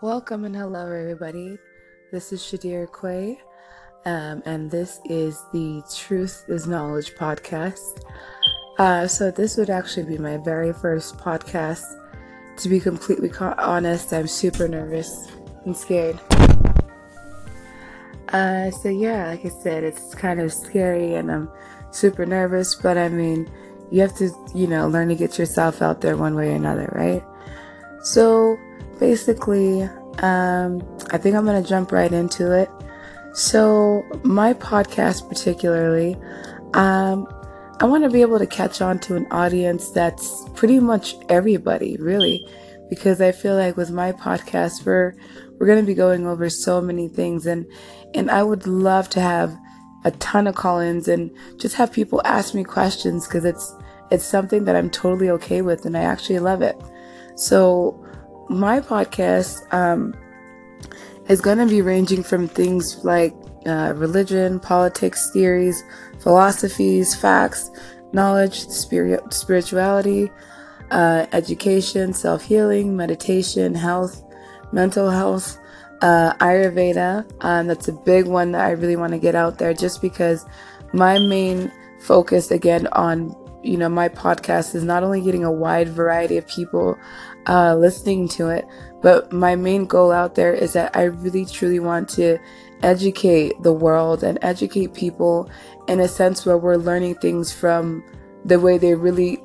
Welcome and hello, everybody. This is Shadir Quay, um, and this is the Truth is Knowledge podcast. Uh, so, this would actually be my very first podcast. To be completely honest, I'm super nervous and scared. Uh, so, yeah, like I said, it's kind of scary and I'm super nervous, but I mean, you have to, you know, learn to get yourself out there one way or another, right? So, basically, um, I think I'm going to jump right into it. So, my podcast, particularly, um, I want to be able to catch on to an audience that's pretty much everybody, really, because I feel like with my podcast, we're we're going to be going over so many things, and and I would love to have a ton of call-ins and just have people ask me questions because it's it's something that I'm totally okay with, and I actually love it. So my podcast um, is going to be ranging from things like uh, religion, politics, theories, philosophies, facts, knowledge, spirit, spirituality, uh, education, self healing, meditation, health, mental health, uh, Ayurveda. Um, that's a big one that I really want to get out there just because my main focus again on you know my podcast is not only getting a wide variety of people uh, listening to it. But my main goal out there is that I really truly want to educate the world and educate people in a sense where we're learning things from the way they really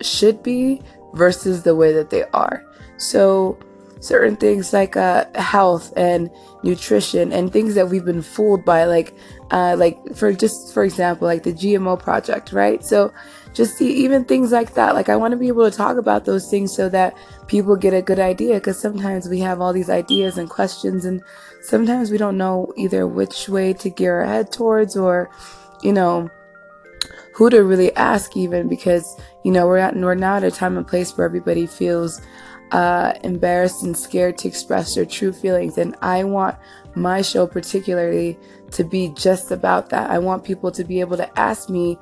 should be versus the way that they are. So, certain things like uh, health and nutrition and things that we've been fooled by, like, uh, like for just for example, like the GMO project, right? So, just see even things like that. Like I want to be able to talk about those things so that people get a good idea because sometimes we have all these ideas and questions and sometimes we don't know either which way to gear our head towards or you know who to really ask even because you know we're at we're now at a time and place where everybody feels uh, embarrassed and scared to express their true feelings and I want my show particularly to be just about that. I want people to be able to ask me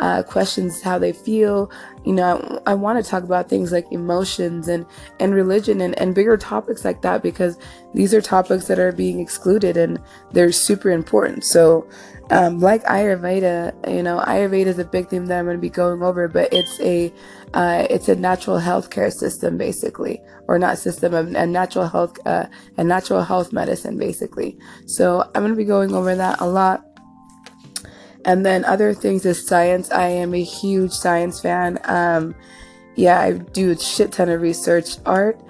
uh, questions how they feel. You know, I, I want to talk about things like emotions and, and religion and, and bigger topics like that because these are topics that are being excluded and they're super important. So, um, like Ayurveda, you know, Ayurveda is a big theme that I'm going to be going over, but it's a uh, it's a natural health care system basically, or not system, a natural health uh, a natural health medicine basically. So I'm going to be going over that a lot. And then other things is science. I am a huge science fan. Um, yeah, I do a shit ton of research. Art.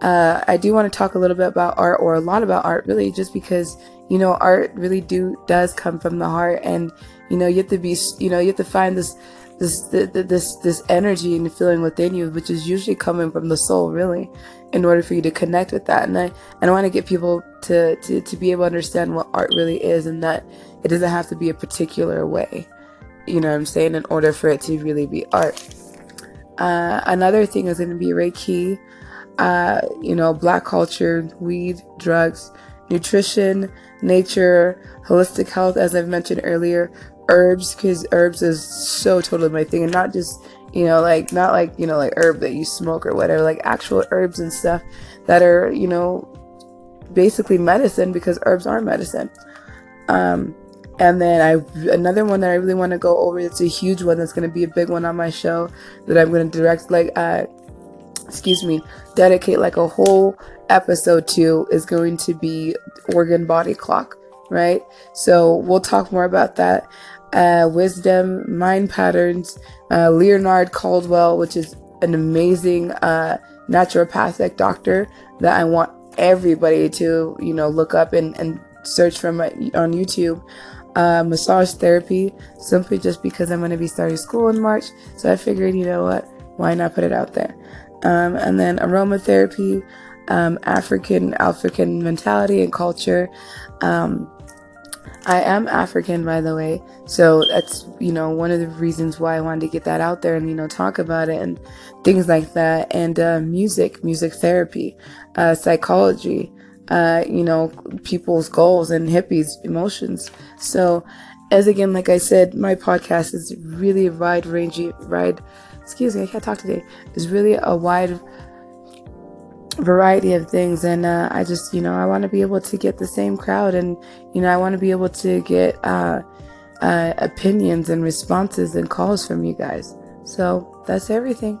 Uh, I do want to talk a little bit about art, or a lot about art, really, just because you know art really do does come from the heart, and you know you have to be, you know, you have to find this this this this energy and feeling within you, which is usually coming from the soul, really, in order for you to connect with that. And I and I want to get people to, to to be able to understand what art really is, and that it doesn't have to be a particular way. You know what I'm saying? In order for it to really be art. Uh, another thing is going to be Reiki. Uh, you know, black culture, weed, drugs, nutrition, nature, holistic health, as I've mentioned earlier, herbs because herbs is so totally my thing and not just you know like not like you know like herb that you smoke or whatever like actual herbs and stuff that are you know basically medicine because herbs are medicine um and then I another one that I really want to go over. It's a huge one that's going to be a big one on my show that I'm going to direct like uh excuse me, dedicate like a whole episode to is going to be organ body clock, right? So we'll talk more about that uh, wisdom, mind patterns, uh, Leonard Coldwell, which is an amazing uh, naturopathic doctor that I want everybody to, you know, look up and, and search from on YouTube. Uh, massage therapy, simply just because I'm going to be starting school in March. So I figured, you know what, why not put it out there? Um, and then aromatherapy, um, African African mentality and culture. Um, I am African, by the way, so that's you know one of the reasons why I wanted to get that out there and you know talk about it and things like that. And uh, music, music therapy, uh, psychology, uh, you know people's goals and hippies emotions. So, as again, like I said, my podcast is really wide ranging, wide. Excuse me, I can't talk today. Is really a wide variety of things and uh, i just you know i want to be able to get the same crowd and you know i want to be able to get uh, uh, opinions and responses and calls from you guys so that's everything